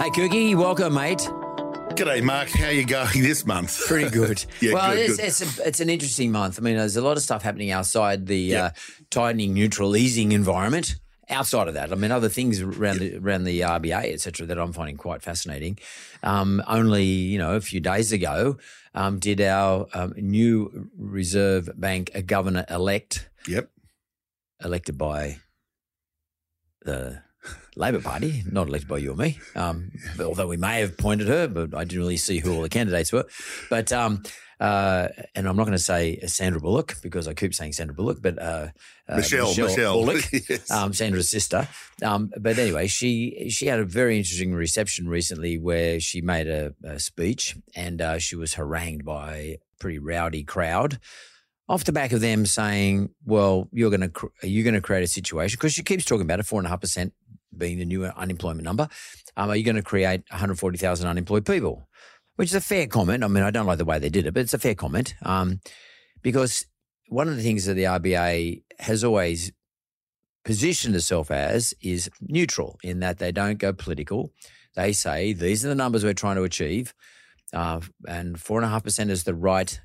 Hey, Cookie, welcome, mate. G'day, Mark. How you going this month? Pretty good. Yeah, well, good, it's, good. it's, a, it's an interesting month. I mean, there's a lot of stuff happening outside the Yeah. uh, tightening, neutral, easing environment. Outside of that, I mean, other things around the around the RBA, etc., that I'm finding quite fascinating. Um, only you know, a few days ago, um, did our um, new Reserve Bank governor elect Yep. elected by the Labor Party, not elected by you or me. Um, although we may have pointed her, but I didn't really see who all the candidates were. But um, uh, and I'm not going to say Sandra Bullock because I keep saying Sandra Bullock, but uh, uh, Michelle, Michelle. Bullock, Yes. um, Sandra's sister. Um, but anyway, she she had a very interesting reception recently where she made a, a speech and uh, she was harangued by a pretty rowdy crowd off the back of them saying, "Well, you're going to cr- are you going to create a situation?" Because she keeps talking about a four and a half percent being the new unemployment number. Um, are you going to create 140,000 unemployed people? Which is a fair comment. I mean, I don't like the way they did it, but it's a fair comment um, because one of the things that the RBA has always positioned itself as is neutral in that they don't go political. They say these are the numbers we're trying to achieve, uh, and four and a half percent is the right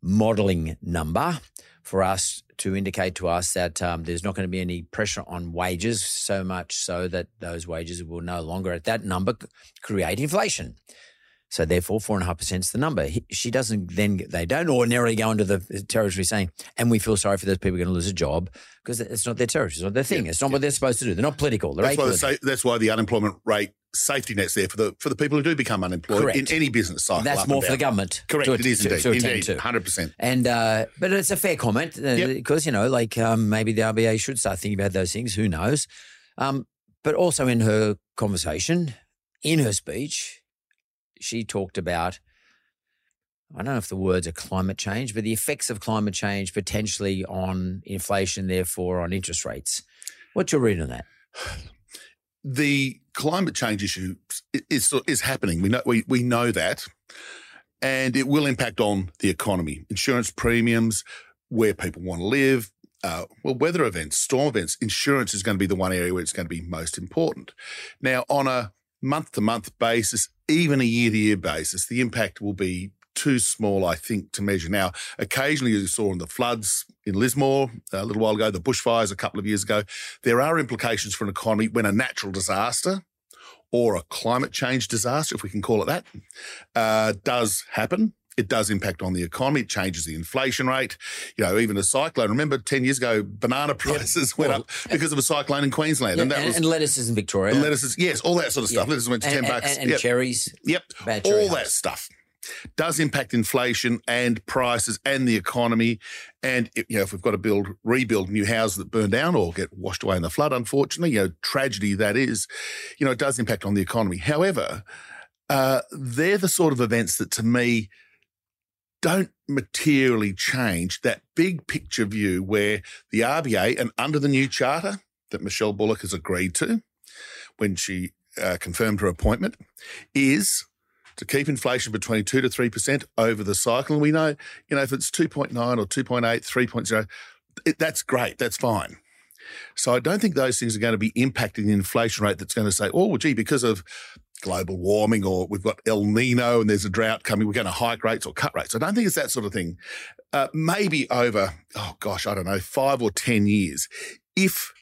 modelling number for us to indicate to us that um, there's not going to be any pressure on wages, so much so that those wages will no longer at that number create inflation. So therefore, four and a half percent is the number. He- She doesn't then they don't ordinarily go into the territory saying, and we feel sorry for those people going to lose a job because it's not their territory, it's not their thing, it's not what they're supposed to do. They're not political. They're That's why, that's why the unemployment rate safety net's there for the for the people who do become unemployed Correct. in any business cycle. That's more for the government. Correct. to- it is to- indeed. to attend indeed. to. Hundred percent. And uh, but it's a fair comment uh, Yep. because you know, like um, maybe the RBA should start thinking about those things. Who knows? Um, but also in her conversation, in her speech, she talked about. I don't know if the words are climate change, but the effects of climate change potentially on inflation, therefore on interest rates. What's your read on that? The climate change issue is is happening. We know we, we know that, and it will impact on the economy, insurance premiums, where people want to live. Uh, well, weather events, storm events, insurance is going to be the one area where it's going to be most important. Now, on a month to month basis, even a year to year basis, the impact will be too small, I think, to measure. Now, occasionally you saw in the floods in Lismore a little while ago, the bushfires a couple of years ago, there are implications for an economy when a natural disaster or a climate change disaster, if we can call it that, uh, does happen. It does impact on the economy. It changes the inflation rate. You know, even a cyclone. Remember, ten years ago, banana prices went Well, up because of a cyclone in Queensland, and that and, was and lettuces in Victoria. and lettuces. Yes, all that sort of stuff. Yeah. Lettuces went to and, ten bucks. And, Yep. cherries. Yep. All that stuff does impact inflation and prices and the economy. And if, you know, if we've got to build, rebuild new houses that burn down or get washed away in the flood, unfortunately, you know, tragedy that is, you know, it does impact on the economy. However, uh, they're the sort of events that to me don't materially change that big picture view where the RBA and under the new charter that Michelle Bullock has agreed to when she uh, confirmed her appointment is to keep inflation between 2 to 3% over the cycle. And we know, you know, if it's 2.9 or 2.8, 3.0, it, that's great. That's fine. So I don't think those things are going to be impacting the inflation rate that's going to say, oh, gee, because of global warming or we've got El Nino and there's a drought coming, we're going to hike rates or cut rates. I don't think it's that sort of thing. Uh, maybe over, oh gosh, I don't know, five or 10 years. If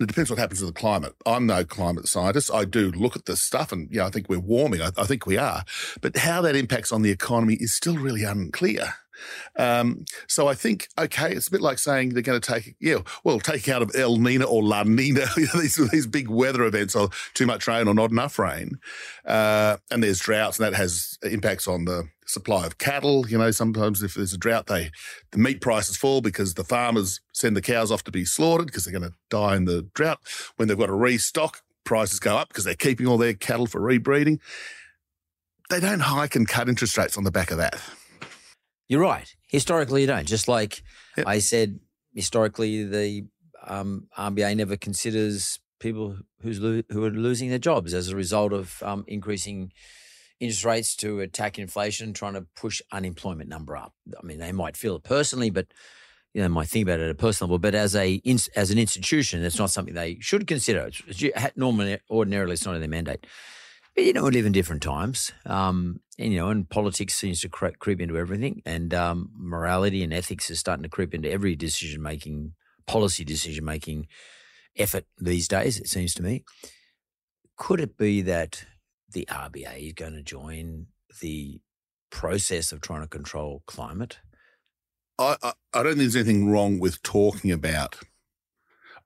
it depends what happens to the climate. I'm no climate scientist. I do look at this stuff and, you know, I think we're warming. I, I think we are. But how that impacts on the economy is still really unclear. Um, so I think, okay, it's a bit like saying they're going to take, yeah, well, take out of El Nino or La Nina, these, these big weather events or too much rain or not enough rain. Uh, and there's droughts and that has impacts on the supply of cattle. You know, sometimes if there's a drought, they the meat prices fall because the farmers send the cows off to be slaughtered because they're going to die in the drought. When they've got to restock, prices go up because they're keeping all their cattle for rebreeding. They don't hike and cut interest rates on the back of that. You're right. Historically, you don't. Just like Yep. I said, historically, the um, RBA never considers people who's lo- who are losing their jobs as a result of um, increasing interest rates to attack inflation, trying to push unemployment number up. I mean, they might feel it personally, but you know, might think about it at a personal level. But as a as an institution, it's not something they should consider. It's, it's, normally, ordinarily, it's not in their mandate. But you know, we live in different times, um, and you know, and politics seems to cre- creep into everything, and um, morality and ethics is starting to creep into every decision making, policy decision making effort these days. It seems to me. Could it be that the RBA is going to join the process of trying to control climate? I, I, I don't think there's anything wrong with talking about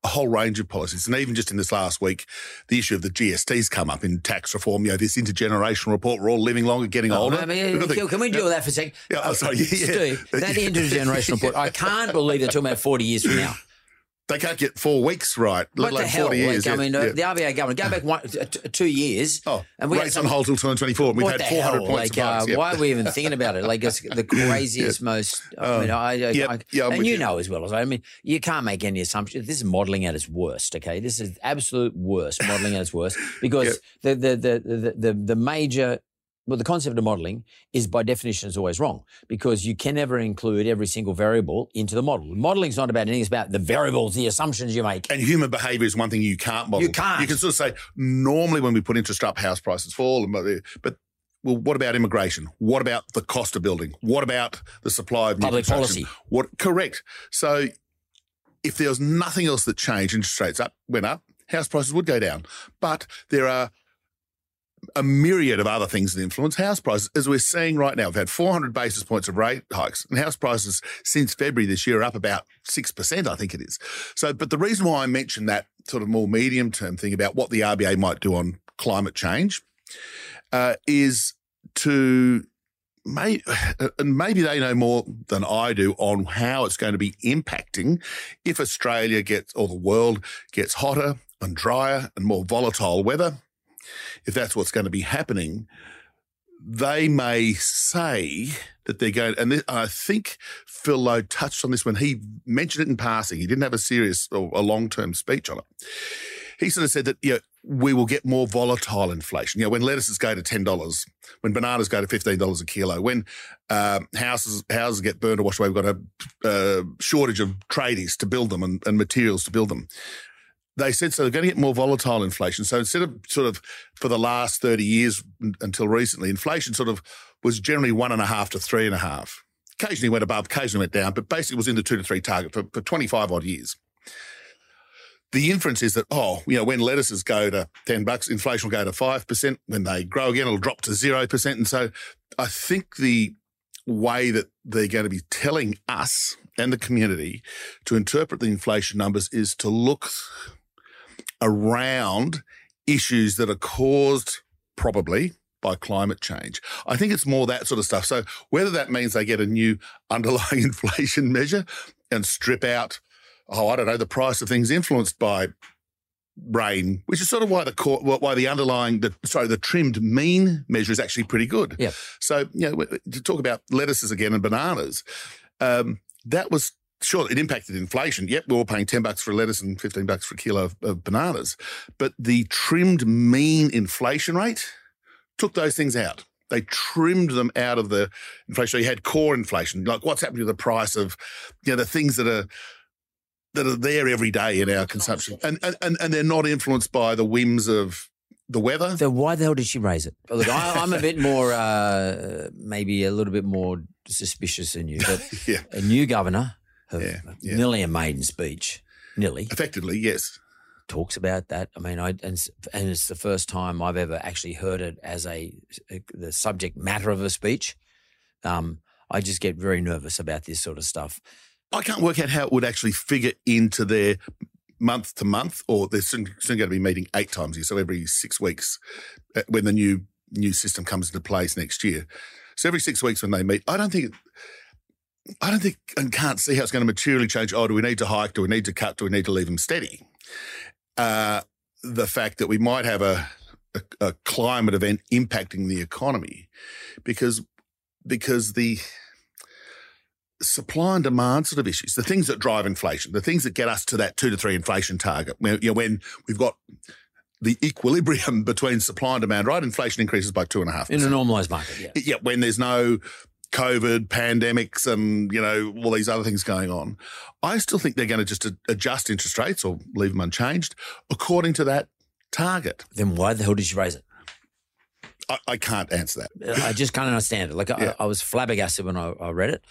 a whole range of policies. And even just in this last week, the issue of the GST's come up in tax reform. You know, this intergenerational report, we're all living longer, getting oh, older. I mean, We've can, can we deal with that for a second? Yeah, oh, sorry, yeah, yeah. Steve, that intergenerational report, I can't believe they're talking about 40 years from now. They can't get four weeks right, let What the alone hell? 40 years. like, I mean, yeah. the RBA government, go back one, uh, t- two years. Oh, and we had rates some- on hold till 2024. and We've had 400 hell? points Like, uh, yeah. why are we even thinking about it? Like, it's the craziest, most. I mean, I, Yep, I- yeah, and you you. know as well as I. I mean, you can't make any assumptions. This is modelling at its worst. Okay, this is absolute worst. Modelling at its worst because the, the, the the the the major. Well, the concept of modelling is by definition is always wrong because you can never include every single variable into the model. Modelling is not about anything; it's about the variables, the assumptions you make. And human behaviour is one thing you can't model. You can't. You can sort of say, normally when we put interest up, house prices fall. but- But, well, what about immigration? What about the cost of building? What about the supply of new Public policy. What correct? So, if there was nothing else that changed, interest rates up went up, house prices would go down. But there are a myriad of other things that influence house prices. As we're seeing right now, we've had 400 basis points of rate hikes, and house prices since February this year are up about 6%, I think it is. So, but the reason why I mentioned that sort of more medium term thing about what the RBA might do on climate change uh, is to may, and maybe they know more than I do on how it's going to be impacting if Australia gets or the world gets hotter and drier and more volatile weather. If that's what's going to be happening, they may say that they're going, and I think Phil Lowe touched on this when he mentioned it in passing. He didn't have a serious or a long term speech on it. He sort of said that, you know, we will get more volatile inflation. You know, when lettuces go to ten dollars, when bananas go to fifteen dollars a kilo, when um, houses houses get burned or washed away, we've got a uh, shortage of tradies to build them and, and materials to build them. They said so they're going to get more volatile inflation. So instead of sort of for the last thirty years until recently, inflation sort of was generally one and a half to three and a half. Occasionally went above, occasionally went down, but basically was in the two to three target for, for twenty five odd years the inference is that, oh, you know, when lettuces go to 10 bucks, inflation will go to 5%. When they grow again, it'll drop to 0%. And so I think the way that they're going to be telling us and the community to interpret the inflation numbers is to look around issues that are caused probably by climate change. I think it's more that sort of stuff. So whether that means they get a new underlying inflation measure and strip out oh, I don't know, the price of things influenced by rain, which is sort of why the core, why the underlying, the sorry, the trimmed mean measure is actually pretty good. Yeah. So you know, to talk about lettuces again and bananas, um, that was sure it impacted inflation. Yep, we were paying ten bucks for lettuce and fifteen bucks for a kilo of, of bananas, but the trimmed mean inflation rate took those things out. They trimmed them out of the inflation. So you had core inflation, like what's happening to the price of, you know, the things that are that are there every day in our consumption, and and and, they're not influenced by the whims of the weather. So why the hell did she raise it? Look, I, I'm a bit more, uh, maybe a little bit more suspicious than you, but yeah, a new governor, of Yeah, yeah. nearly a maiden speech, nearly effectively, yes. talks about that. I mean, I and, and it's the first time I've ever actually heard it as a, the subject matter of a speech. Um, I just get very nervous about this sort of stuff. I can't work out how it would actually figure into their month to month, or they're soon, soon going to be meeting eight times a year, so every six weeks uh, when the new new system comes into place next year. So every six weeks when they meet, I don't think. I don't think and can't see how it's going to materially change. Oh, do we need to hike? Do we need to cut? Do we need to leave them steady? Uh, the fact that we might have a, a, a climate event impacting the economy, because because the supply and demand sort of issues, the things that drive inflation, the things that get us to that two to three inflation target. When, you know, when we've got the equilibrium between supply and demand, right? Inflation increases by two and a half. In a normalised market, yeah. Yeah, when there's no COVID, pandemics, and you know all these other things going on, I still think they're going to just adjust interest rates or leave them unchanged according to that target. Then why the hell did she raise it? I, I can't answer that. I just can't understand it. Like Yeah. I, I was flabbergasted when I, I read it.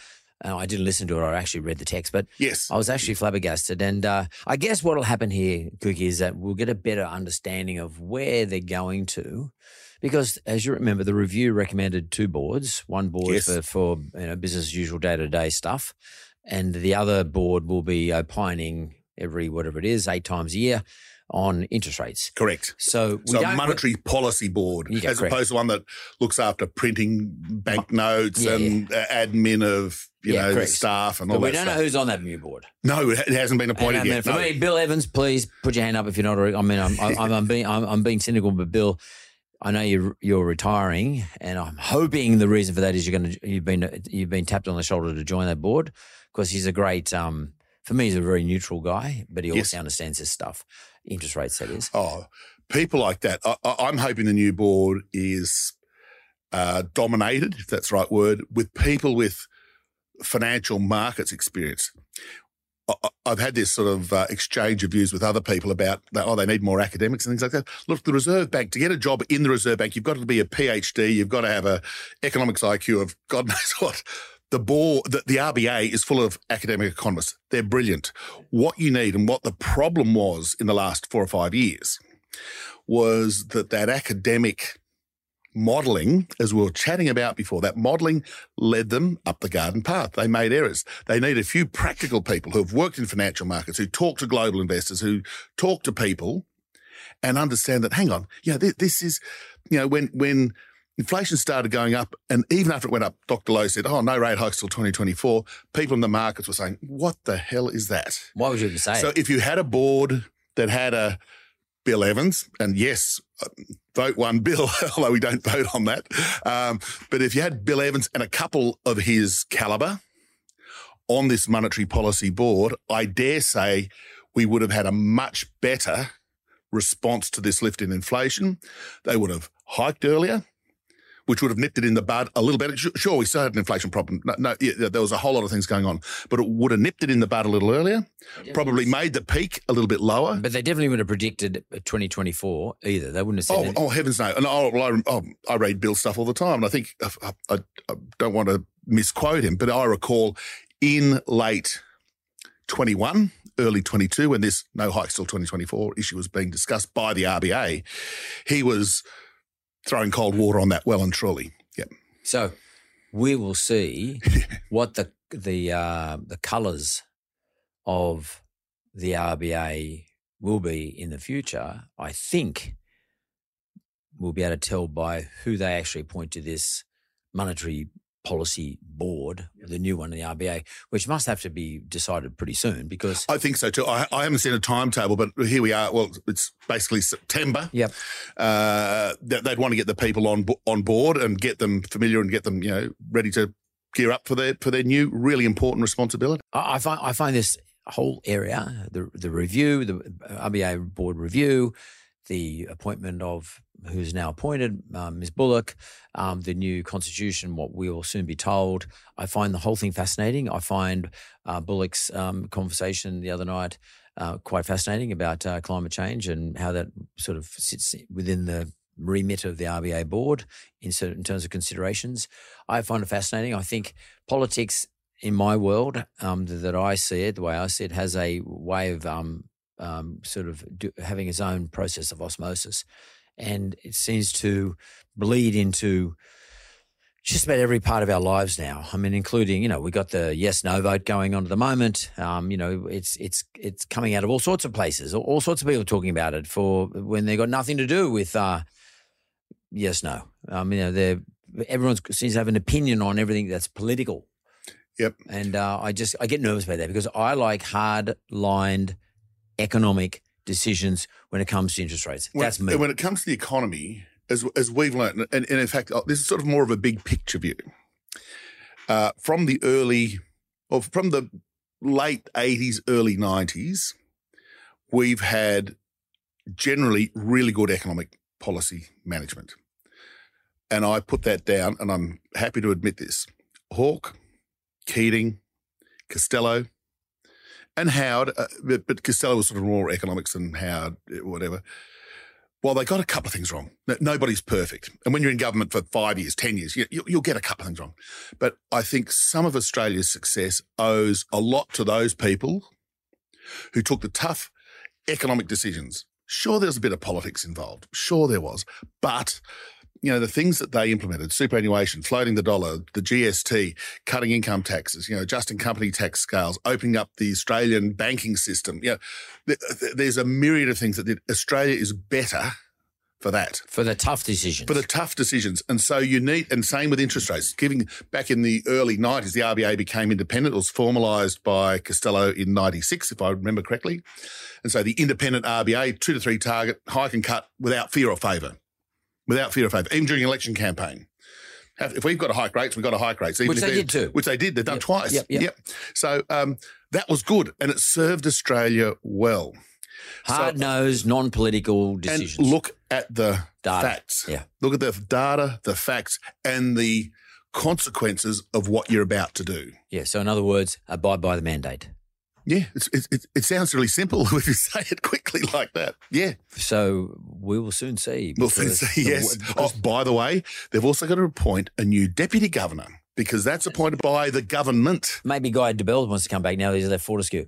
Uh, I didn't listen to it. I actually read the text, but Yes, I was actually flabbergasted. And uh, I guess what will happen here, Cookie, is that we'll get a better understanding of where they're going to. Because as you remember, the review recommended two boards. One board Yes. for, for you know, business as usual day to day stuff, and the other board will be opining every whatever it is, eight times a year on interest rates. correct. So we So monetary policy board, Yeah, as correct. opposed to one that looks after printing banknotes Yeah, and uh, admin of you Yeah, know the correct. staff and all that. we don't stuff. know who's on that new board. no, it hasn't been appointed And, I mean, yet. for no. me, Bill Evans, please put your hand up if you're not. I mean, I'm, I'm, I'm being I'm, I'm being cynical, but Bill, I know you're you're retiring, and I'm hoping the reason for that is you're going to you've been you've been tapped on the shoulder to join that board because he's a great. Um, for me, he's a very neutral guy, but he Yes. also understands his stuff, interest rates. That is. Oh, people like that. I, I, I'm hoping the new board is uh, dominated, if that's the right word, with people with financial markets experience. I've had this sort of uh, exchange of views with other people about oh, they need more academics and things like that. Look, the Reserve Bank, to get a job in the Reserve Bank, you've got to be a PhD, you've got to have a economics IQ of God knows what. The board, the, the RBA is full of academic economists. They're brilliant. What you need and what the problem was in the last four or five years was that that academic modeling, as we were chatting about before, that modeling led them up the garden path. They made errors. They need a few practical people who have worked in financial markets, who talk to global investors, who talk to people and understand that, hang on, yeah, this, this is, you know, when, when inflation started going up and even after it went up, Dr. Lowe said, oh, no rate hikes till 2024. People in the markets were saying, what the hell is that? Why would you even say So it? if you had a board that had a Bill Evans, and yes, vote one Bill, although we don't vote on that. Um, but if you had Bill Evans and a couple of his caliber on this monetary policy board, I dare say we would have had a much better response to this lift in inflation. They would have hiked earlier. Which would have nipped it in the bud a little better. Sure, we still had an inflation problem. No, no yeah, there was a whole lot of things going on, but it would have nipped it in the bud a little earlier. Probably made the peak a little bit lower. But they definitely would have predicted uh, 2024 either. They wouldn't have said. Oh, any- oh, heavens no! And oh, well, I, oh, I read Bill stuff all the time, and I think I, I, I don't want to misquote him, but I recall in late twenty one, early twenty two, when this no hikes till twenty twenty four issue was being discussed by the RBA, he was throwing cold water on that well and truly. Yep. So we will see what the the uh, the colours of the RBA will be in the future. I think we'll be able to tell by who they actually point to this monetary policy board, the new one in the RBA, which must have to be decided pretty soon because I think so too. I, I haven't seen a timetable, but here we are. Well, it's basically September. Yep. Uh, that they'd want to get the people on on board and get them familiar and get them, you know, ready to gear up for their for their new really important responsibility. I I find I find this whole area, the the review, the RBA board review, the appointment of who's now appointed, um, Ms. Bullock, um, the new constitution, what we will soon be told. I find the whole thing fascinating. I find uh, Bullock's um, conversation the other night uh, quite fascinating about uh, climate change and how that sort of sits within the remit of the RBA board in, certain, in terms of considerations. I find it fascinating. I think politics in my world um, that I see it, the way I see it, has a way of um, um, sort of do, having its own process of osmosis. And it seems to bleed into just about every part of our lives now. I mean, including, you know, we got the yes no vote going on at the moment. Um, you know, it's it's it's coming out of all sorts of places. All, sorts of people talking about it for when they got nothing to do with uh, yes no. Um, you know, they everyone seems to have an opinion on everything that's political. Yep. And uh, I just I get nervous about that because I like hard lined economic decisions when it comes to interest rates. When, That's me. When it comes to the economy, as as we've learned, and, and in fact, uh, this is sort of more of a big picture view. Uh, from the early, or from the late '80s, early '90s, we've had generally really good economic policy management, and I put that down, and I'm happy to admit this: Hawke, Keating, Costello, and Howard, uh, but, but Costello was sort of more economics than Howard, uh, whatever. Well, they got a couple of things wrong. Nobody's perfect. And when you're in government for five years, 10 years, you, will get a couple of things wrong. But I think some of Australia's success owes a lot to those people who took the tough economic decisions. Sure, there was a bit of politics involved. Sure, there was. But you know, the things that they implemented, superannuation, floating the dollar, the GST, cutting income taxes, you know, adjusting company tax scales, opening up the Australian banking system. You know, th- th- there's a myriad of things that did. Australia is better for that. For the tough decisions. For the tough decisions. And so you need, and same with interest rates. Giving back in the early 90s, the RBA became independent. It was formalised by Costello in 96, if I remember correctly. And so the independent RBA, two to three target, hike and cut without fear or favour without fear of favour, even during election campaign. If we've got to hike rates, we've got to hike rates. Which they did too. Which they did. They've done yep. twice. Yep, yep. yep. So um, that was good, and it served Australia well. Hard nosed, so, non political decisions. And look at the data. facts. Yeah. Look at the data, the facts, and the consequences of what you're about to do. Yeah. So, in other words, abide by the mandate. Yeah, it's, it, it sounds really simple if you say it quickly like that. Yeah. So we will soon see. We'll soon see, yes. oh, by the way, they've also got to appoint a new deputy governor because that's appointed by the government. Maybe Guy Debelle wants to come back now. He's left Fortescue.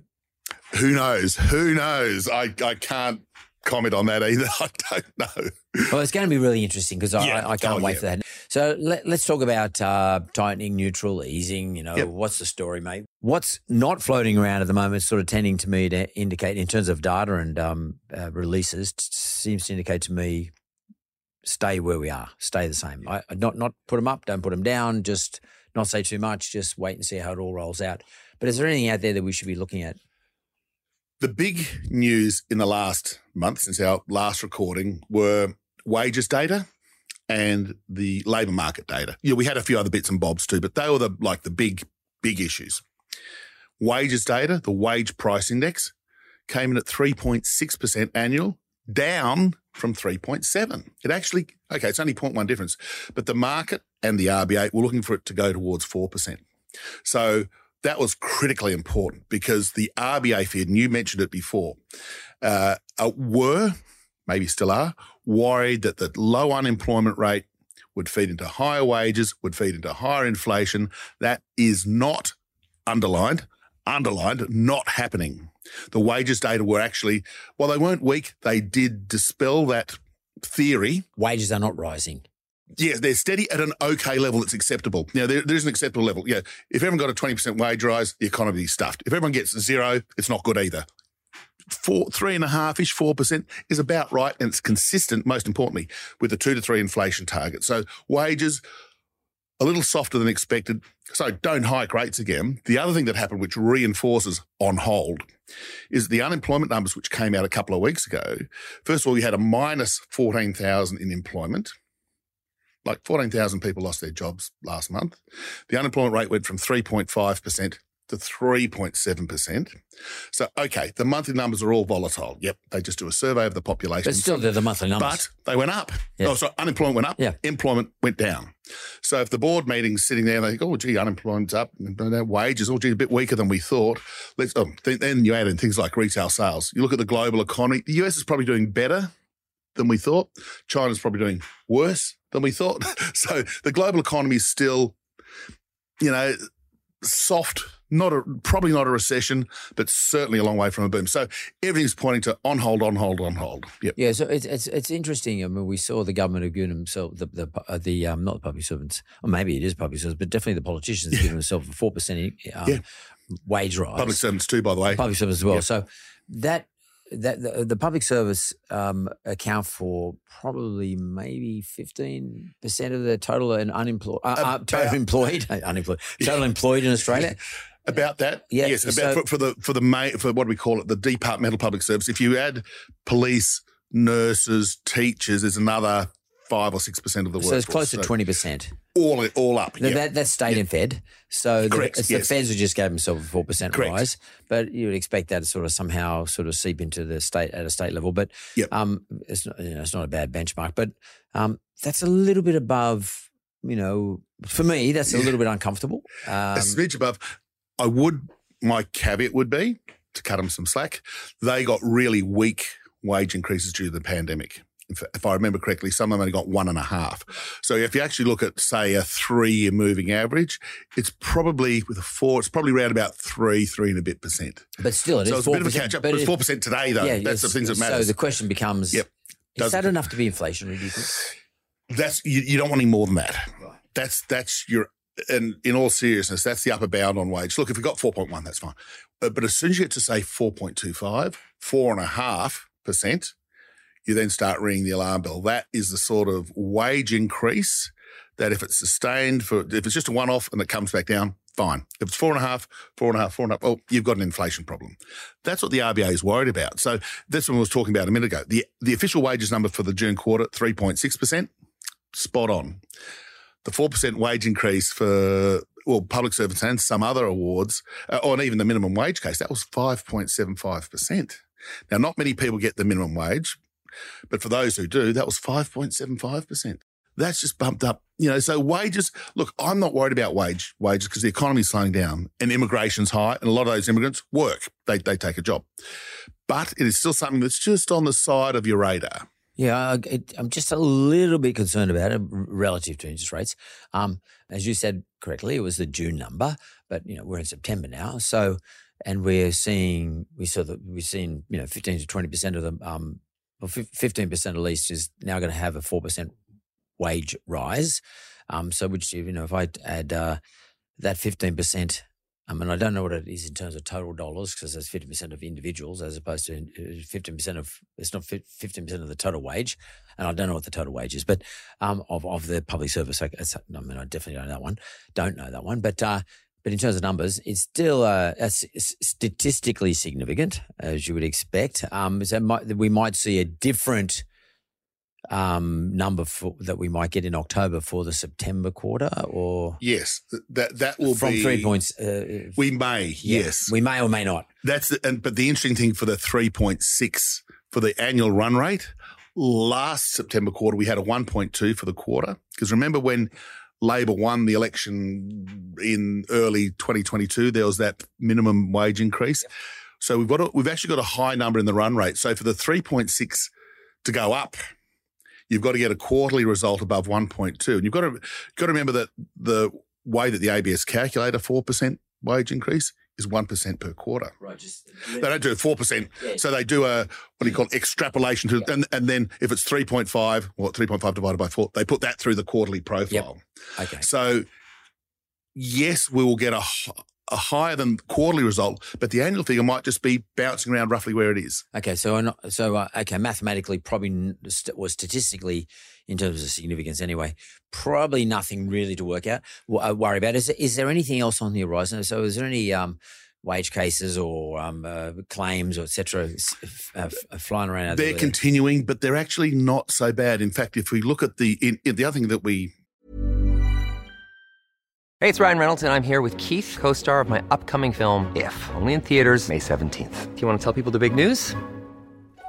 Who knows? Who knows? I, I can't comment on that either. I don't know. Well, it's going to be really interesting because yeah. I, I, can't oh, wait yeah. for that. So let, us talk about uh, tightening, neutral, easing. You know, yep. what's the story, mate? What's not floating around at the moment, sort of tending to me to indicate in terms of data and um, uh, releases, t- seems to indicate to me stay where we are, stay the same. I, not not put them up, don't put them down, just not say too much, just wait and see how it all rolls out. But is there anything out there that we should be looking at? The big news in the last month since our last recording were wages data and the labour market data. Yeah, we had a few other bits and bobs too, but they were the like the big big issues. Wages data, the wage price index, came in at 3.6% annual, down from 3.7. It actually, okay, it's only 0.1 difference, but the market and the RBA were looking for it to go towards 4%. So that was critically important because the RBA feared, and you mentioned it before, uh, uh, were, maybe still are, worried that the low unemployment rate would feed into higher wages, would feed into higher inflation. That is not underlined, underlined, not happening. The wages data were actually, while they weren't weak, they did dispel that theory. Wages are not rising. Yes, they're steady at an okay level that's acceptable. Now, there, there's an acceptable level. Yeah, if everyone got a 20% wage rise, the economy is stuffed. If everyone gets zero, it's not good either. Four, three and a half ish, 4% is about right. And it's consistent, most importantly, with the two to three inflation target. So wages, a little softer than expected. So don't hike rates again. The other thing that happened, which reinforces on hold, is the unemployment numbers, which came out a couple of weeks ago. First of all, you had a minus 14,000 in employment like 14,000 people lost their jobs last month. The unemployment rate went from 3.5% to 3.7%. So, okay, the monthly numbers are all volatile. Yep, they just do a survey of the population. But still, they're the monthly numbers. But they went up. Yeah. Oh, sorry, unemployment went up. Yeah. Employment went down. So if the board meeting's sitting there and they think, oh, gee, unemployment's up, wages, oh, gee, a bit weaker than we thought. Let's, oh, then, then you add in things like retail sales. You look at the global economy. The US is probably doing better than we thought. China's probably doing worse than we thought. so the global economy is still, you know, soft, not a, probably not a recession, but certainly a long way from a boom. So everything's pointing to on hold, on hold, on hold. Yep. Yeah, so it's it's it's interesting. I mean, we saw the government have given themselves the the uh, the um, not the public servants, or maybe it is public servants, but definitely the politicians have given themselves a four percent um, Yeah. wage rise. Public servants too, by the way. public servants as well. Yeah. So that that the, the public service um, account for probably maybe fifteen percent of the total and unemployed, uh, uh, total employed, unemployed, total employed in Australia. About that, Yeah, yes. About so- for, for the for the ma- for what do we call it, the departmental public service. If you add police, nurses, teachers, there's another five or six percent of the workforce. So it's close to twenty percent. all all up. Now. That, that's state and fed. So the, it's yes. the feds who just gave themselves a four percent rise, but you would expect that to sort of somehow sort of seep into the state at a state level. But Yep. um, it's not, you know, it's not a bad benchmark, but um, that's a little bit above. You know, for me, that's a little bit uncomfortable. Um, a smidge above. I would. My caveat would be to cut them some slack. They got really weak wage increases due to the pandemic if, I remember correctly, some of them only got one and a half. So if you actually look at, say, a three year moving average, it's probably with a four, it's probably around about three, three and a bit percent. But still, it so it's a bit of a catch up. But, it's 4% today, though. Yeah, That's the things that matter. So the question becomes yep, is that enough to be inflationary, do you think? That's, you, you don't want any more than that. That's, that's your and in all seriousness, that's the upper bound on wage. Look, if you've got 4.1, that's fine. But, but as soon as you get to say four point two five, four and a half percent you then start ringing the alarm bell. That is the sort of wage increase that if it's sustained for if it's just a one off and it comes back down, fine. If it's four and a half, four and a half, four and a half, oh, you've got an inflation problem. That's what the RBA is worried about. So this one I was talking about a minute ago. The the official wages number for the June quarter, 3.6%, spot on. The 4% wage increase for well, public servants and some other awards, uh, or even the minimum wage case, that was 5.75%. Now, not many people get the minimum wage, but for those who do, that was 5.75%. That's just bumped up, you know. So wages, look, I'm not worried about wage wages because the economy's slowing down and immigration's high, and a lot of those immigrants work. They they take a job, but it is still something that's just on the side of your radar. Yeah, it, I'm just a little bit concerned about it relative to interest rates. Um, as you said correctly, it was the June number, but you know we're in September now, so and we're seeing we saw that we've seen you know 15 to 20 percent of them, um, well, 15 percent at least is now going to have a four percent wage rise. Um, so which you know if I add uh, that 15 percent. I mean, I don't know what it is in terms of total dollars because there's 50% of individuals as opposed to uh, 15% of, it's not 15% of the total wage. And I don't know what the total wage is, but um, of, of the public service. I, I mean, I definitely don't know that one. Don't know that one. But, uh, but in terms of numbers, it's still uh, statistically significant, as you would expect. Um, so might, we might see a different um, number for, that we might get in October for the September quarter, or Yes, that that will from be three points. Uh, We may, yeah, yes. we may or may not. That's the, and but the interesting thing for the 3.6 for the annual run rate, last September quarter we had a 1.2 for the quarter because remember when Labor won the election in early 2022 there was that minimum wage increase. So we've got a, we've actually got a high number in the run rate. So for the 3.6 to go up, you've got to get a quarterly result above 1.2. And you've got to got to remember that the way that the ABS calculate a 4% wage increase is 1% per quarter. Right, just They don't do four percent. So they do a what do you call it, extrapolation to and, and then if it's three point five, well, three point five divided by four, they put that through the quarterly profile. okay. So yes, we will get a, a higher than quarterly result, but the annual figure might just be bouncing around roughly where it is. Okay, so so uh, okay, mathematically, probably or statistically, in terms of significance, anyway, probably nothing really to work out, w- uh, worry about. Is is there anything else on the horizon? So, is there any um, wage cases or um, uh, claims or etc. Uh, f- flying around? out They're there? continuing, but they're actually not so bad. In fact, if we look at the in, in the other thing that we Hey, it's Ryan Reynolds, and I'm here with Keith, co star of my upcoming film, If, only in theaters, May 17th. Do you want to tell people the big news?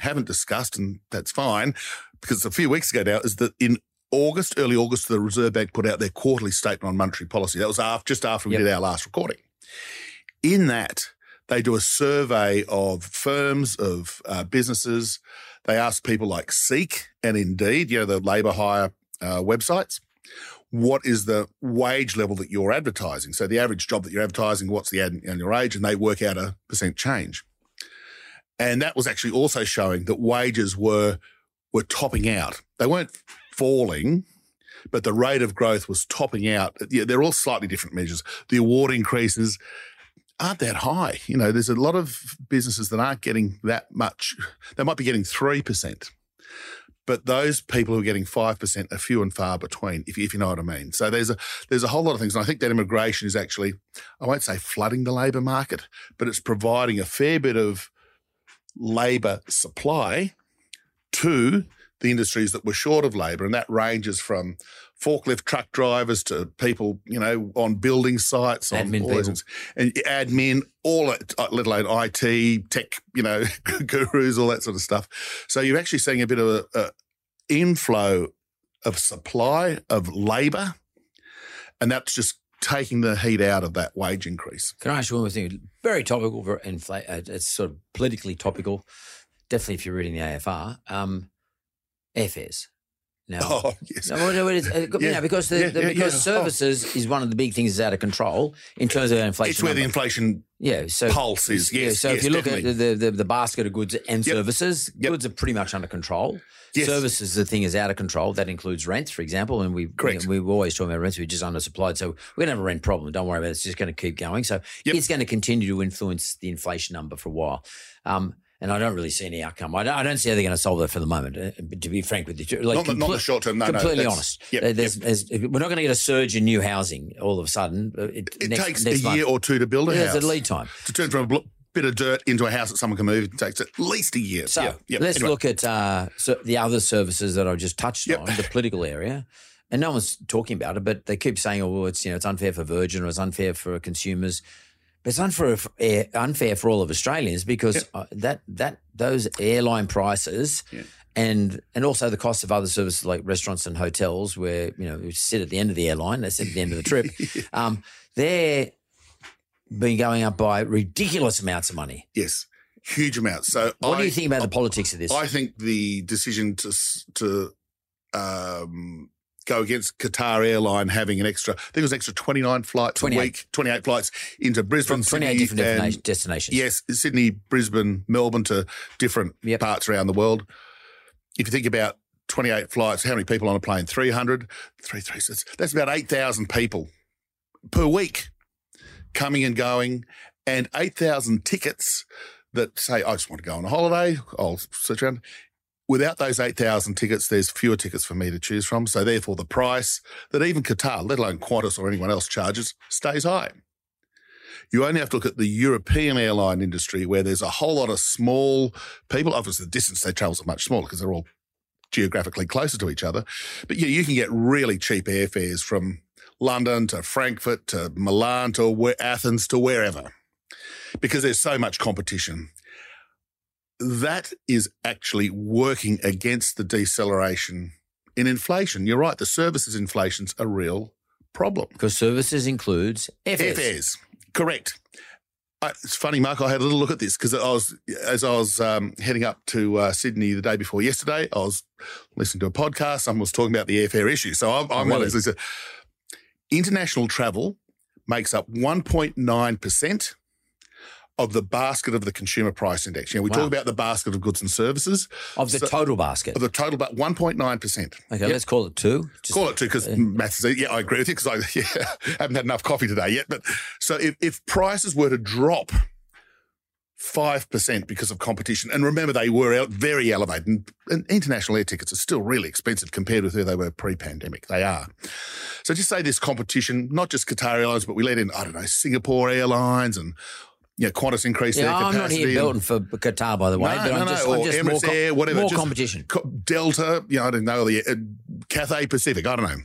Haven't discussed, and that's fine, because a few weeks ago now, is that in August, early August, the Reserve Bank put out their quarterly statement on monetary policy. That was after, just after we Yep. did our last recording. In that, they do a survey of firms, of uh, businesses. They ask people like Seek and Indeed, you know, the labour hire uh, websites, what is the wage level that you're advertising? So the average job that you're advertising, what's the ad on your age? And they work out a percent change. And that was actually also showing that wages were were topping out. They weren't falling, but the rate of growth was topping out. Yeah, they're all slightly different measures. The award increases aren't that high. You know, there's a lot of businesses that aren't getting that much. They might be getting three percent, but those people who are getting five percent are few and far between. If you, if you know what I mean. So there's a there's a whole lot of things, and I think that immigration is actually I won't say flooding the labour market, but it's providing a fair bit of labour supply to the industries that were short of labour, and that ranges from forklift truck drivers to people, you know, on building sites, on Admin those people. and admin, all it, uh, let alone IT, tech, you know, gurus, all that sort of stuff. So you're actually seeing a bit of a, a inflow of supply of labour, and that's just taking the heat out of that wage increase. Can I ask you one more thing? Very topical for inflation. Uh, it's sort of politically topical. Definitely, if you're reading the AFR, um, airfares. Now, Oh yes, No, well, it is, uh, Yeah. know, because the, Yeah, the- yeah, because yeah. services is one of the big things that's out of control in terms of inflation. it's where the inflation yeah, so pulse is. yeah, Yes, so if you look definitely. at the, the the basket of goods and Yep. services, Yep. goods are pretty much under control. Yes. Services, the thing is out of control. That includes rents, for example, and we Correct. we we're always talking about rents. We're just undersupplied, so we're gonna have a rent problem. Don't worry about it. It's just going to keep going. So Yep. it's going to continue to influence the inflation number for a while. Um, and I don't really see any outcome. I don't, I don't see how they're going to solve it for the moment. uh, To be frank with you, like Not the- not the short term, no, no, completely that's- honest. yep, there's, there's, we're not going to get a surge in new housing all of a sudden. Uh, It, It next, takes next a month. year or two to build a Yeah, house. There's a lead time. To turn from a bit of dirt into a house that someone can move, it takes at least a year. So let's Anyway. look at uh, so the other services that I've just touched Yep. on, the political area. And no one's talking about it, but they keep saying, "Oh, well, it's you know, it's unfair for Virgin, or it's unfair for consumers." But it's unfair for, eh, unfair for all of Australians because uh, that that those airline prices and and also the cost of other services like restaurants and hotels, where you know you sit at the end of the airline, they sit at the end of the trip, um, they're been going up by ridiculous amounts of money. Yes, huge amounts. So What I, do you think about the politics of this? I think the decision to to um, go against Qatar Airline having an extra, I think it was extra 29 flights 28. a week, 28 flights into Brisbane, from 28 Sydney, different and- destinations. Yes, Sydney, Brisbane, Melbourne to different Yep. parts around the world. If you think about 28 flights, how many people on a plane? 300? Three, three, that's, that's about 8,000 people per week coming and going, and 8,000 tickets that say, I just want to go on a holiday, I'll search around. Without those 8,000 tickets, there's fewer tickets for me to choose from. So therefore, the price that even Qatar, let alone Qantas or anyone else charges, stays high. You only have to look at the European airline industry where there's a whole lot of small people. Obviously, the distance they travel is much smaller because they're all geographically closer to each other. But yeah, you can get really cheap airfares from London to Frankfurt to Milan to Athens to wherever because there's so much competition. That is actually working against the deceleration in inflation. You're right, the services inflation's a real problem. Because services includes airfares. Airfares, correct. I, it's funny, Mark. I had a little look at this because I was, as I was um, heading up to uh, Sydney the day before yesterday, I was listening to a podcast. Someone was talking about the airfare issue. So I'm, I'm really? honestly, international travel makes up 1.9% of the basket of the consumer price index. You know, we Wow. talk about the basket of goods and services Of the So- total basket. of the total, about 1.9%. okay, let's call it two. Just- Call it two because uh, maths is yeah, I agree with you because I yeah, haven't had enough coffee today yet. But so if, if prices were to drop five percent because of competition, and remember they were out very elevated, and, and international air tickets are still really expensive compared with where they were pre-pandemic. They are. So just say this competition, not just Qatar Airlines, but we let in I don't know Singapore Airlines and. Know, Qantas increased Yeah, their I'm not capacity. here and- belting for Qatar, by the way, no, but no, I'm no, just, or I'm just more, com- Air, whatever. more just competition. Delta, you know, I don't know, the uh, Cathay Pacific, I don't know.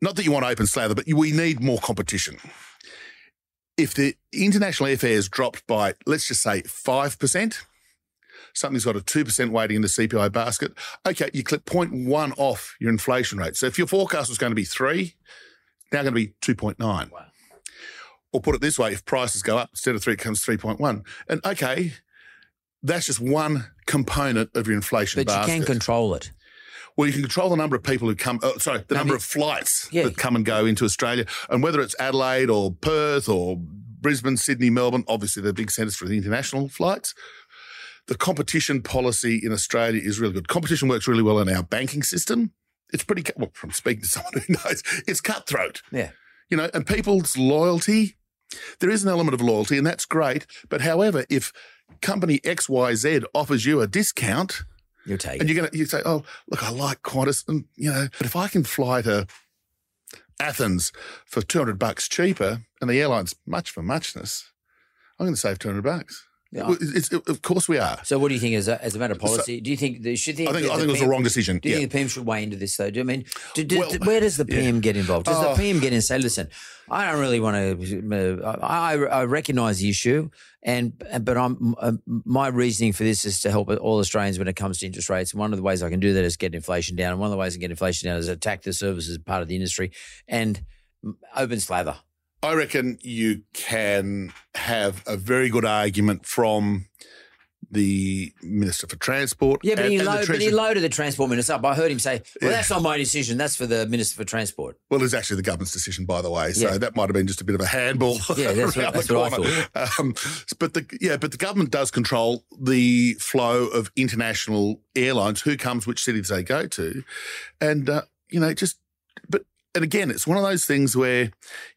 Not that you want open slather, but we need more competition. If the international airfares dropped by, let's just say, 5%, something's got a 2% weighting in the CPI basket, okay, you clip 0.1 off your inflation rate. So if your forecast was going to be 3, now going to be 2.9. Wow. Or put it this way, if prices go up, instead of 3, it comes 3.1. And okay, that's just one component of your inflation But you basket. can control it. Well, you can control the number of people who come. Uh, sorry, the No, number but- of flights Yeah. that come and go into Australia, and whether it's Adelaide or Perth or Brisbane, Sydney, Melbourne. Obviously, they're big centres for the international flights. The competition policy in Australia is really good. Competition works really well in our banking system. It's pretty. Well, from speaking to someone who knows, it's cutthroat. Yeah. You know, and people's loyalty. There is an element of loyalty, and that's great. But however, if company X Y Z offers you a discount, You'll take and it. you're gonna you say, oh look, I like Qantas, and you know, but if I can fly to Athens for two hundred bucks cheaper, and the airline's much for muchness, I'm going to save two hundred bucks. Yeah. Well, it's, it- of course we are. So, what do you think as a, as a matter of policy? do you think the, should the, I think I think it was the wrong decision. Do you Yeah. think the PM should weigh into this though? Do you mean do, do, Well, where does the yeah. PM get involved? Does Oh. the PM get in and say, "Listen, I don't really want to. Uh, I, I recognise the issue, and but I'm uh, my reasoning for this is to help all Australians when it comes to interest rates. And one of the ways I can do that is get inflation down. And one of the ways I can get inflation down is attack the services part of the industry and open slather. I reckon you can have a very good argument from the Minister for Transport. Yeah, but, and- he, and load, but he loaded the transport minister up. I heard him say, "Well, Yeah. that's not my decision. That's for the minister for transport." Well, it's actually the government's decision, by the way. So Yeah. that might have been just a bit of a handball. Yeah, that's what- that's what I corner. Um, but the yeah, but the government does control the flow of international airlines, who comes, which cities they go to, and uh, you know, just and again, it's one of those things where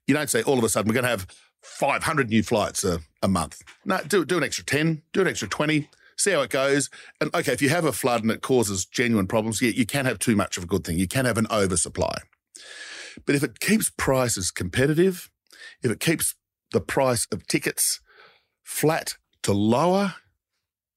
you don't say all of a sudden we're going to have 500 new flights a, a month. No, do do an extra 10, do an extra 20. See how it goes. And okay, if you have a flood and it causes genuine problems, yeah, you can have too much of a good thing. You can have an oversupply. But if it keeps prices competitive, if it keeps the price of tickets flat to lower,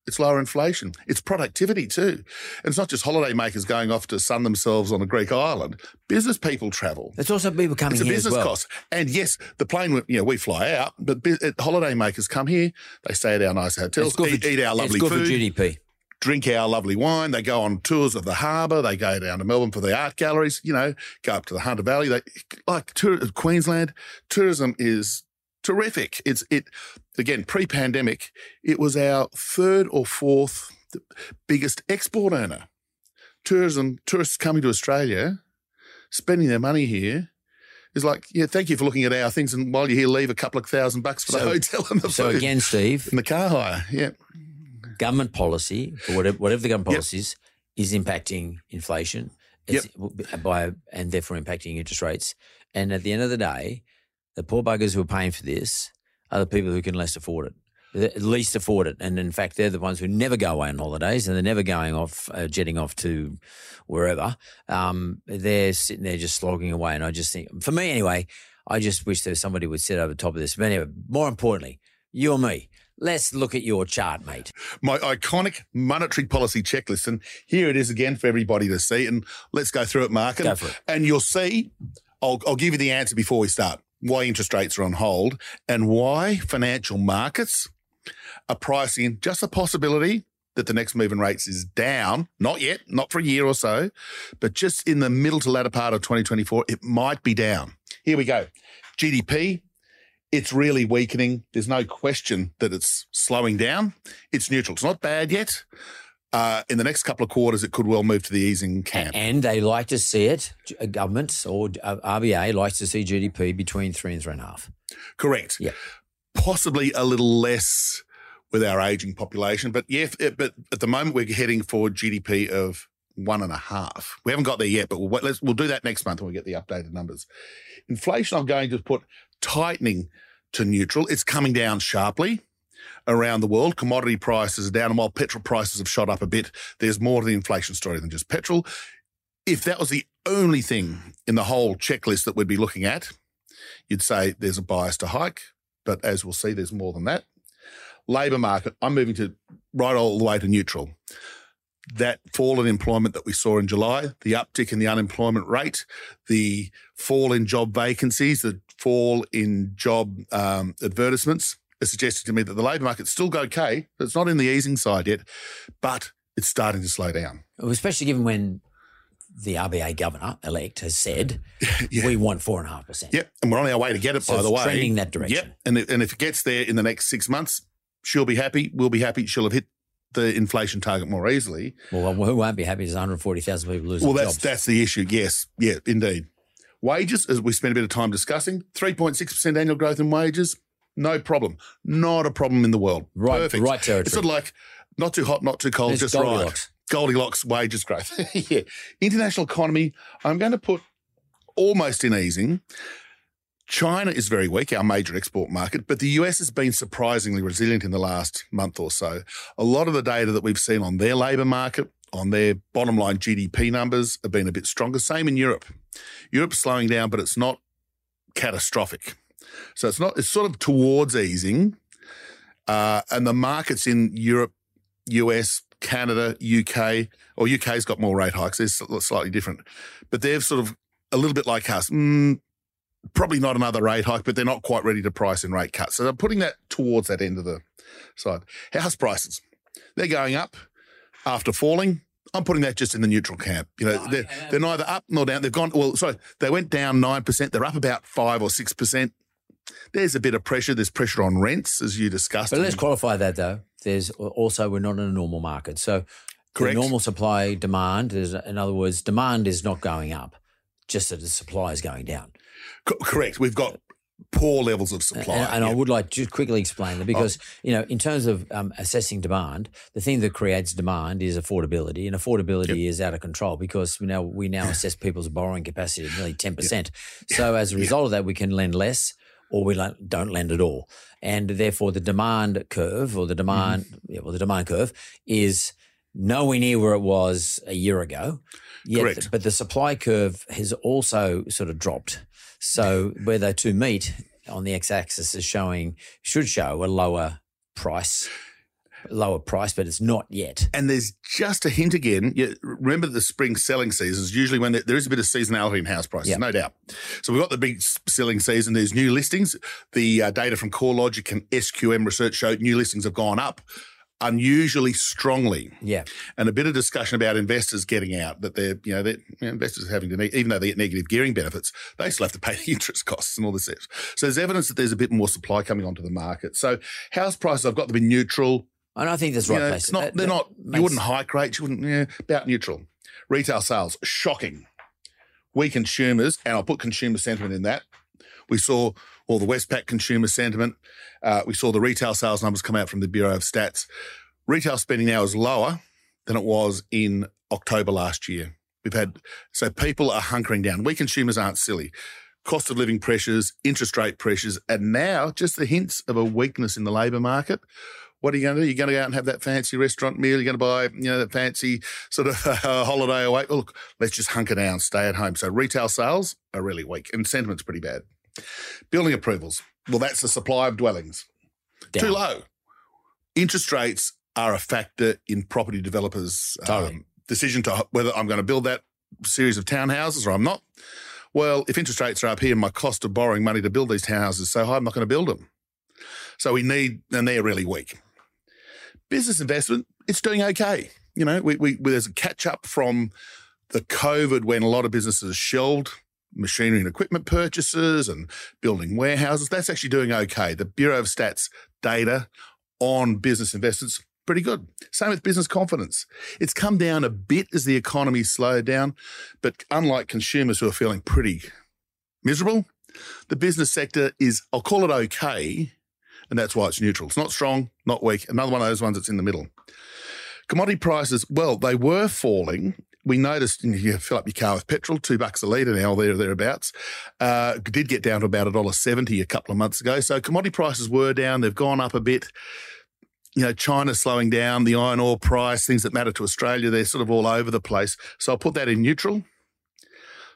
it's lower inflation. It's productivity too. And it's not just holiday makers going off to sun themselves on a Greek island. Business people travel. It's also people coming It's a here business as well. cost. And yes, the plane, you know, we fly out, but bu- holiday makers come here, they stay at our nice hotels, eat, for, eat our lovely food, GDP. drink our lovely wine. They go on tours of the harbour. They go down to Melbourne for the art galleries. You know, go up to the Hunter Valley. They like tour, Queensland tourism is terrific. It's it again pre-pandemic. It was our third or fourth biggest export earner. Tourism tourists coming to Australia, spending their money here. Is like, yeah, thank you for looking at our things, and while you're here, leave a couple of thousand bucks for the hotel and the So food again, Steve, and the car hire. Yeah, government policy, whatever, whatever the government Yep. policy is, is impacting inflation it's, by and therefore impacting interest rates. And at the end of the day, the poor buggers who are paying for this are the people who can least afford it. At least afford it, and in fact, they're the ones who never go away on holidays, and they're never going off, uh, jetting off to wherever. Um, they're sitting there just slogging away, and I just think, for me anyway, I just wish there was somebody would sit over the top of this. But anyway, more importantly, you or me, let's look at your chart, mate. my iconic monetary policy checklist. And here it is again for everybody to see. And let's go through it, Mark. And, Go for it. and you'll see, I'll, I'll give you the answer before we start why interest rates are on hold and why financial markets are pricing just the possibility that the next move in rates is down. Not yet, not for a year or so, but just in the middle to latter part of 2024, it might be down. Here we go. GDP It's really weakening. There's no question that it's slowing down. It's neutral. It's not bad yet. Uh, in the next couple of quarters, it could well move to the easing camp. And they like to see it, uh, governments or uh, RBA likes to see GDP between three and three and a half. Correct. Yeah. Possibly a little less with our aging population, but yeah, but at the moment we're heading for GDP of one and a half. We haven't got there yet, but we'll, let's, we'll do that next month when we get the updated numbers. Inflation, I'm going to put tightening to neutral. It's coming down sharply around the world. Commodity prices are down, and while petrol prices have shot up a bit, there's more to the inflation story than just petrol. If that was the only thing in the whole checklist that we'd be looking at, you'd say there's a bias to hike. But as we'll see, there's more than that. Labour market, I'm moving to right all the way to neutral. That fall in employment that we saw in July, the uptick in the unemployment rate, the fall in job vacancies, the fall in job um, advertisements, are suggesting to me that the labour market's still okay. It's not in the easing side yet, but it's starting to slow down. Especially given when the RBA governor elect has said Yeah. we want four and a half percent. Yep, and we're on our way to get it. So by the way, trending that direction. Yep, and if, and if it gets there in the next six months, she'll be happy. We'll be happy. She'll have hit the inflation target more easily. Well, who won't be happy is 140,000 people losing Well, that's jobs. that's the issue. Yes, yeah, indeed. Wages, as we spent a bit of time discussing, three point six percent annual growth in wages, no problem, not a problem in the world. Right- Perfect. right territory. It's sort of like not too hot, not too cold, just Goldilocks. right. Goldilocks wages growth. yeah. International economy, I'm going to put almost in easing. China is very weak, our major export market, but the US has been surprisingly resilient in the last month or so. A lot of the data that we've seen on their labour market, on their bottom line GDP numbers, have been a bit stronger. Same in Europe. Europe's slowing down, but it's not catastrophic. So it's not, it's sort of towards easing. Uh, and the markets in Europe, US, Canada, UK, or UK's got more rate hikes. They're slightly different, but they're sort of a little bit like us. Mm, probably not another rate hike, but they're not quite ready to price in rate cuts. So they're putting that towards that end of the side. House prices, they're going up after falling. I'm putting that just in the neutral camp. You know, they're, they're neither up nor down. They've gone, well, sorry, they went down 9%. They're up about 5 or 6%. There's a bit of pressure. There's pressure on rents, as you discussed. But let's qualify that though. There's also we're not in a normal market, so Correct. the normal supply demand is, in other words, demand is not going up, just that the supply is going down. Co- correct. We've got poor levels of supply. And, and I would like to quickly explain that because Oh. you know, in terms of um, assessing demand, the thing that creates demand is affordability, and affordability is out of control because we now we now assess people's borrowing capacity at nearly ten percent. So as a result of that, we can lend less. Or we don't lend at all, and therefore the demand curve, or the demand, Mm-hmm. yeah, well, the demand curve is nowhere near where it was a year ago. Yet, Correct. But the supply curve has also sort of dropped. So where the two meet on the x-axis is showing should show a lower price, lower price, but it's not yet. And there's just a hint again. You remember the spring selling season is usually when there, there is a bit of seasonality in house prices, Yeah. no doubt. So we've got the big selling season. There's new listings. The uh, data from CoreLogic and SQM research showed new listings have gone up unusually strongly. Yeah. And a bit of discussion about investors getting out that they're, you know, that you know, investors are having to, even though they get negative gearing benefits, they still have to pay the interest costs and all this. stuff. So there's evidence that there's a bit more supply coming onto the market. So house prices, I've got to be neutral. And I think that's You right know, place. not, That- they're that not, makes- you wouldn't hike rates, you wouldn't, yeah, about neutral. Retail sales, shocking. We consumers, and I'll put consumer sentiment in that. We saw all the Westpac consumer sentiment. Uh, we saw the retail sales numbers come out from the Bureau of Stats. Retail spending now is lower than it was in October last year. We've had, so people are hunkering down. We consumers aren't silly. Cost of living pressures, interest rate pressures, and now just the hints of a weakness in the labour market. What are you going to do? You're going to go out and have that fancy restaurant meal. You're going to buy, you know, that fancy sort of uh, holiday away. Well, look, let's just hunker down, stay at home. So retail sales are really weak and sentiment's pretty bad. Building approvals. Well, that's the supply of dwellings. Down. Too low. Interest rates are a factor in property developers' um, decision to whether I'm going to build that series of townhouses or I'm not. Well, if interest rates are up here and my cost of borrowing money to build these townhouses is so high, I'm not going to build them. So we need, and they're really weak. Business investment, it's doing okay. You know, we, we, there's a catch up from the COVID when a lot of businesses shelved machinery and equipment purchases and building warehouses. That's actually doing okay. The Bureau of Stats data on business investments pretty good. Same with business confidence. It's come down a bit as the economy slowed down, but unlike consumers who are feeling pretty miserable, the business sector is, I'll call it okay, and that's why it's neutral. It's not strong, not weak. Another one of those ones that's in the middle. Commodity prices, well, they were falling. We noticed you, fill up your car with petrol, two bucks a litre now, there thereabouts. Uh, did get down to about a dollar seventy a couple of months ago. So commodity prices were down. They've gone up a bit you know, China slowing down, the iron ore price, things that matter to Australia, they're sort of all over the place. So I'll put that in neutral.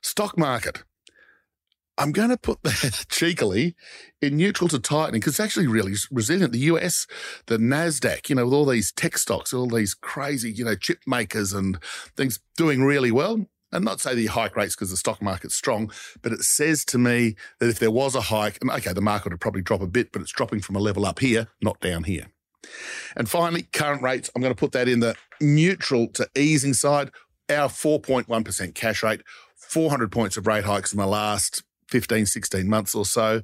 Stock market. I'm going to put that cheekily in neutral to tightening because it's actually really resilient. The US, the NASDAQ, you know, with all these tech stocks, all these crazy, you know, chip makers and things doing really well. And not say the hike rates because the stock market's strong, but it says to me that if there was a hike, and okay, the market would probably drop a bit, but it's dropping from a level up here, not down here. And finally, current rates, I'm going to put that in the neutral to easing side. Our 4.1% cash rate, 400 points of rate hikes in the last 15, 16 months or so.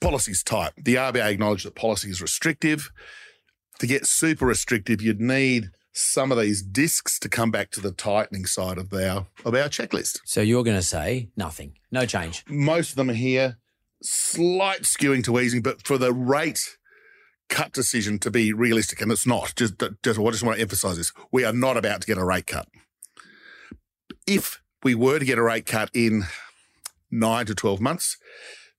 Policy's tight. The RBA acknowledged that policy is restrictive. To get super restrictive, you'd need some of these discs to come back to the tightening side of our of our checklist. So you're going to say nothing, no change. Most of them are here, slight skewing to easing, but for the rate cut decision to be realistic, and it's not. Just, just, I just want to emphasize this: we are not about to get a rate cut. If we were to get a rate cut in nine to twelve months,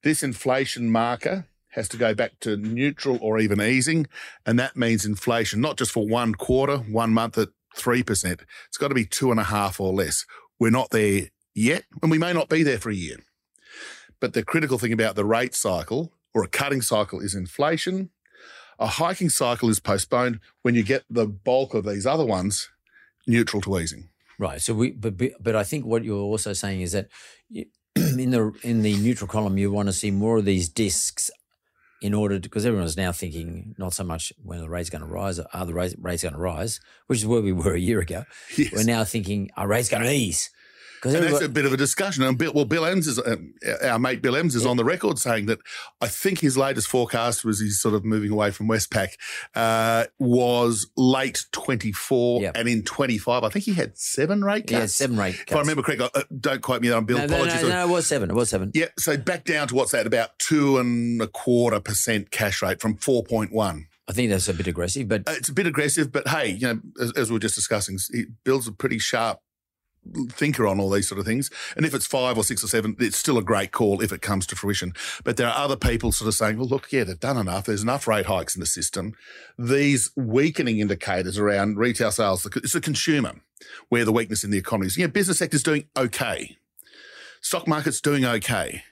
this inflation marker has to go back to neutral or even easing, and that means inflation not just for one quarter, one month at three percent. It's got to be two and a half or less. We're not there yet, and we may not be there for a year. But the critical thing about the rate cycle or a cutting cycle is inflation a hiking cycle is postponed when you get the bulk of these other ones neutral to easing. Right. So we, but but I think what you're also saying is that in the in the neutral column you want to see more of these discs in order to, because everyone's now thinking not so much when the rate's going to rise, are the rates, rates going to rise, which is where we were a year ago. Yes. We're now thinking, are rates going to ease? And that's a bit of a discussion. And Bill, well, Bill Evans is uh, our mate. Bill Evans is yeah. on the record saying that I think his latest forecast was he's sort of moving away from Westpac uh, was late twenty four, yep. and in twenty five, I think he had seven rate cuts. Yeah, seven rate cuts. If I remember correctly, uh, don't quote me on Bill. No, apologies. No, no, no, it was seven. It was seven. Yeah, so back down to what's that? About two and a quarter percent cash rate from four point one. I think that's a bit aggressive, but uh, it's a bit aggressive. But hey, you know, as, as we are just discussing, he builds a pretty sharp thinker on all these sort of things. And if it's five or six or seven, it's still a great call if it comes to fruition. But there are other people sort of saying, well, look, yeah, they've done enough. There's enough rate hikes in the system. These weakening indicators around retail sales, it's the consumer where the weakness in the economy is. Yeah, business sector's doing okay. Stock market's doing okay.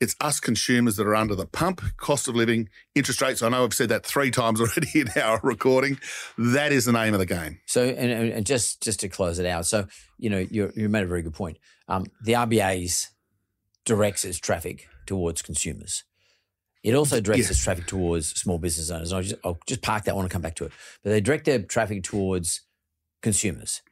It's us consumers that are under the pump, cost of living, interest rates. I know I've said that three times already in our recording. That is the name of the game. So, and, and just just to close it out, so you know you you made a very good point. Um, the RBA's directs its traffic towards consumers. It also directs its traffic towards small business owners. I'll just, I'll just park that one and come back to it. But they direct their traffic towards consumers,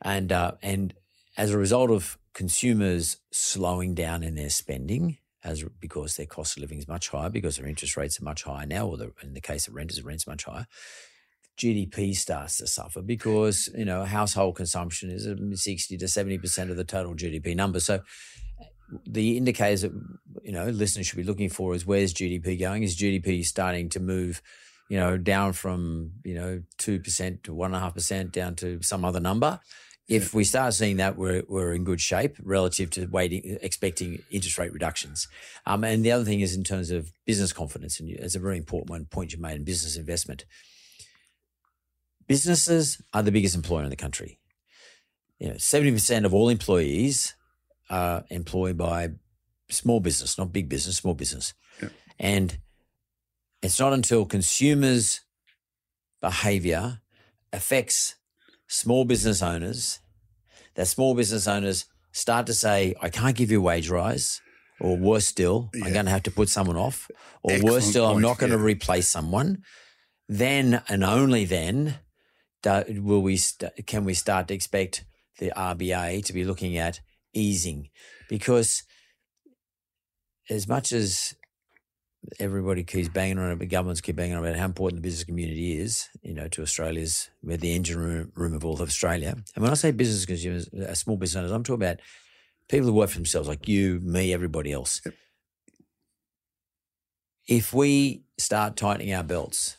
and uh, and as a result of consumers slowing down in their spending as because their cost of living is much higher because their interest rates are much higher now, or the, in the case of renters, rent's much higher. GDP starts to suffer because you know household consumption is um, sixty to seventy percent of the total GDP number. So uh, the indicators that you know listeners should be looking for is where's GDP going? Is GDP starting to move? You know, down from you know two percent to one and a half percent down to some other number, if we start seeing that, we're, we're in good shape relative to waiting, expecting interest rate reductions. Um, and the other thing is in terms of business confidence, and it's a very important one point you made in business investment. Businesses are the biggest employer in the country. You know, 70% of all employees are employed by small business, not big business, small business. Yeah. And it's not until consumers' behavior affects small business owners, that small business owners start to say, I can't give you a wage rise, or worse still, yeah. I'm going to have to put someone off, or Excellent worse still, point, I'm not going yeah. to replace someone. Then and only then will we st- can we start to expect the RBA to be looking at easing because as much as everybody keeps banging on it, but governments keep banging on about how important the business community is, you know, to Australia's, we're the engine room, room of all of Australia. And when I say business consumers, uh, small business owners, I'm talking about people who work for themselves, like you, me, everybody else. Yep. If we start tightening our belts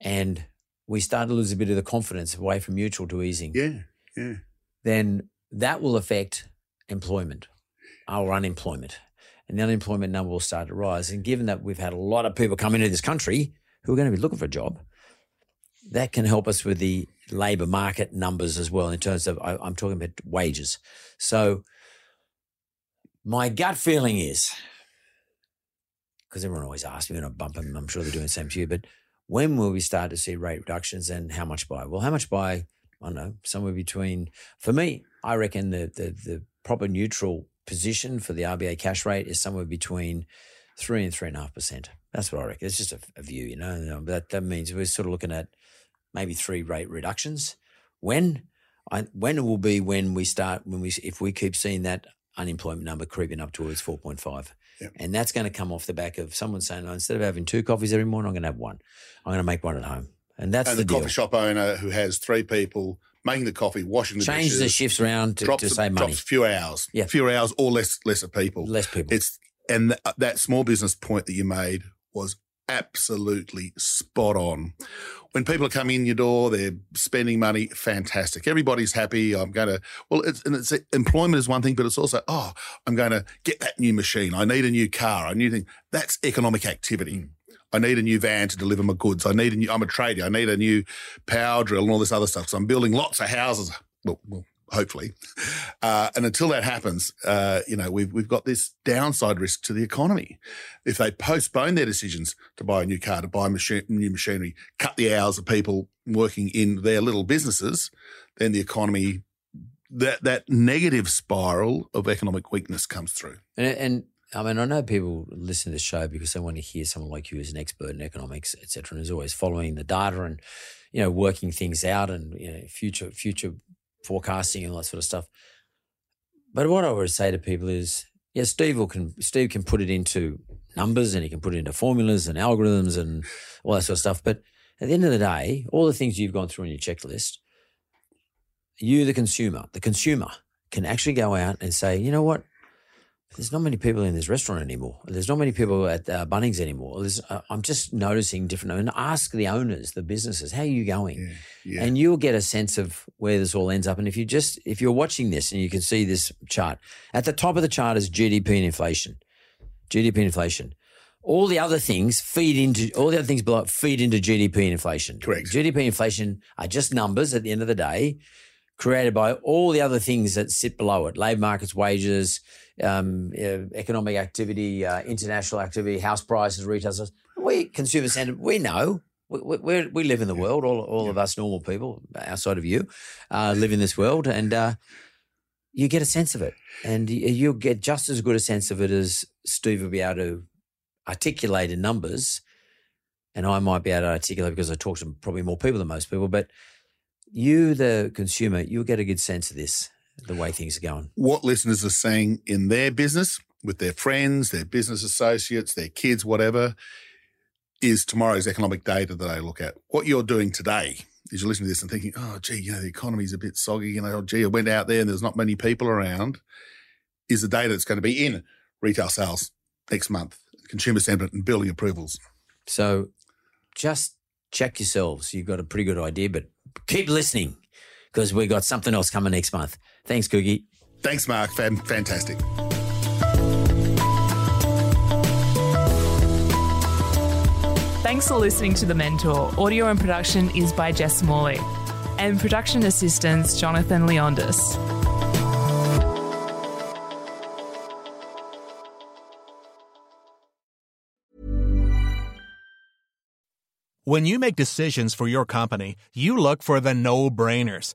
and we start to lose a bit of the confidence away from mutual to easing, Yeah, yeah. then that will affect employment or unemployment. And the unemployment number will start to rise. And given that we've had a lot of people come into this country who are going to be looking for a job, that can help us with the labour market numbers as well in terms of, I, I'm talking about wages. So my gut feeling is, because everyone always asks me when I bump them, I'm sure they're doing the same to you, but when will we start to see rate reductions and how much by? Well, how much by? I don't know, somewhere between, for me, I reckon the, the, the proper neutral position for the RBA cash rate is somewhere between three and three and a half percent. That's what I reckon. It's just a, a view, you know. Um, That that means we're sort of looking at maybe three rate reductions. When I, when it will be when we start when we if we keep seeing that unemployment number creeping up towards four point five. Yep. And that's going to come off the back of someone saying, oh, instead of having two coffees every morning, I'm going to have one. I'm going to make one at home. And that's and the, the, coffee shop owner who has three people making the coffee, washing the Change dishes, the shifts around to, drops, to a- save money. drops a few hours, Yeah. fewer hours or less lesser people. Less people. It's and th- uh, that small business point that you made was absolutely spot on. When people are coming in your door, they're spending money. Fantastic. Everybody's happy. I'm going to. Well, it's and it's employment is one thing, but it's also oh, I'm going to get that new machine. I need a new car. I need thing. That's economic activity. Mm. I need a new van to deliver my goods. I need a new. I'm a trader. I need a new power drill and all this other stuff. So I'm building lots of houses. Well, well hopefully. Uh, and until that happens, uh, you know, we've, we've got this downside risk to the economy. If they postpone their decisions to buy a new car, to buy new machinery, cut the hours of people working in their little businesses, then the economy, that, that negative spiral of economic weakness comes through. And, and I mean, I know people listen to this show because they want to hear someone like you as an expert in economics, et cetera, and is always following the data and, you know, working things out and, you know, future, future forecasting and all that sort of stuff. But what I would say to people is, yeah, Steve can Steve can put it into numbers and he can put it into formulas and algorithms and all that sort of stuff. But at the end of the day, all the things you've gone through in your checklist, you, the consumer, the consumer can actually go out and say, you know what? There's not many people in this restaurant anymore. There's not many people at uh, Bunnings anymore. There's, uh, I'm just noticing different. And ask the owners, the businesses, how are you going? Yeah. And you'll get a sense of where this all ends up. And if you just, if you're watching this and you can see this chart, at the top of the chart is GDP and inflation. GDP and inflation. All the other things feed into, all the other things below feed into GDP and inflation. Correct. GDP and inflation are just numbers at the end of the day, created by all the other things that sit below it labor markets, wages, um, economic activity, uh, international activity, house prices, retail sales. We, consumer sentiment, we know. We, we, we're- live in the world, all, all of us normal people outside of you uh, live in this world, and uh, you get a sense of it. And you, you'll get just as good a sense of it as Steve will be able to articulate in numbers. And I might be able to articulate because I talk to probably more people than most people, but you, the consumer, you'll get a good sense of this, the way things are going. what listeners are seeing in their business with their friends, their business associates, their kids, whatever, is tomorrow's economic data that I look at. What you're doing today is you're listening to this and thinking, oh, gee, you know, the economy's a bit soggy. You know, oh, gee, I went out there and there's not many people around. Is the data that's going to be in retail sales next month, consumer sentiment and building approvals. So just check yourselves. You've got a pretty good idea, but keep listening because we've got something else coming next month. Thanks, Cookie. Thanks, Mark. Fantastic. Thanks for listening to The Mentor. Audio and production is by Jess Morley. And production assistants, Jonathan Leondis. When you make decisions for your company, you look for the no brainers.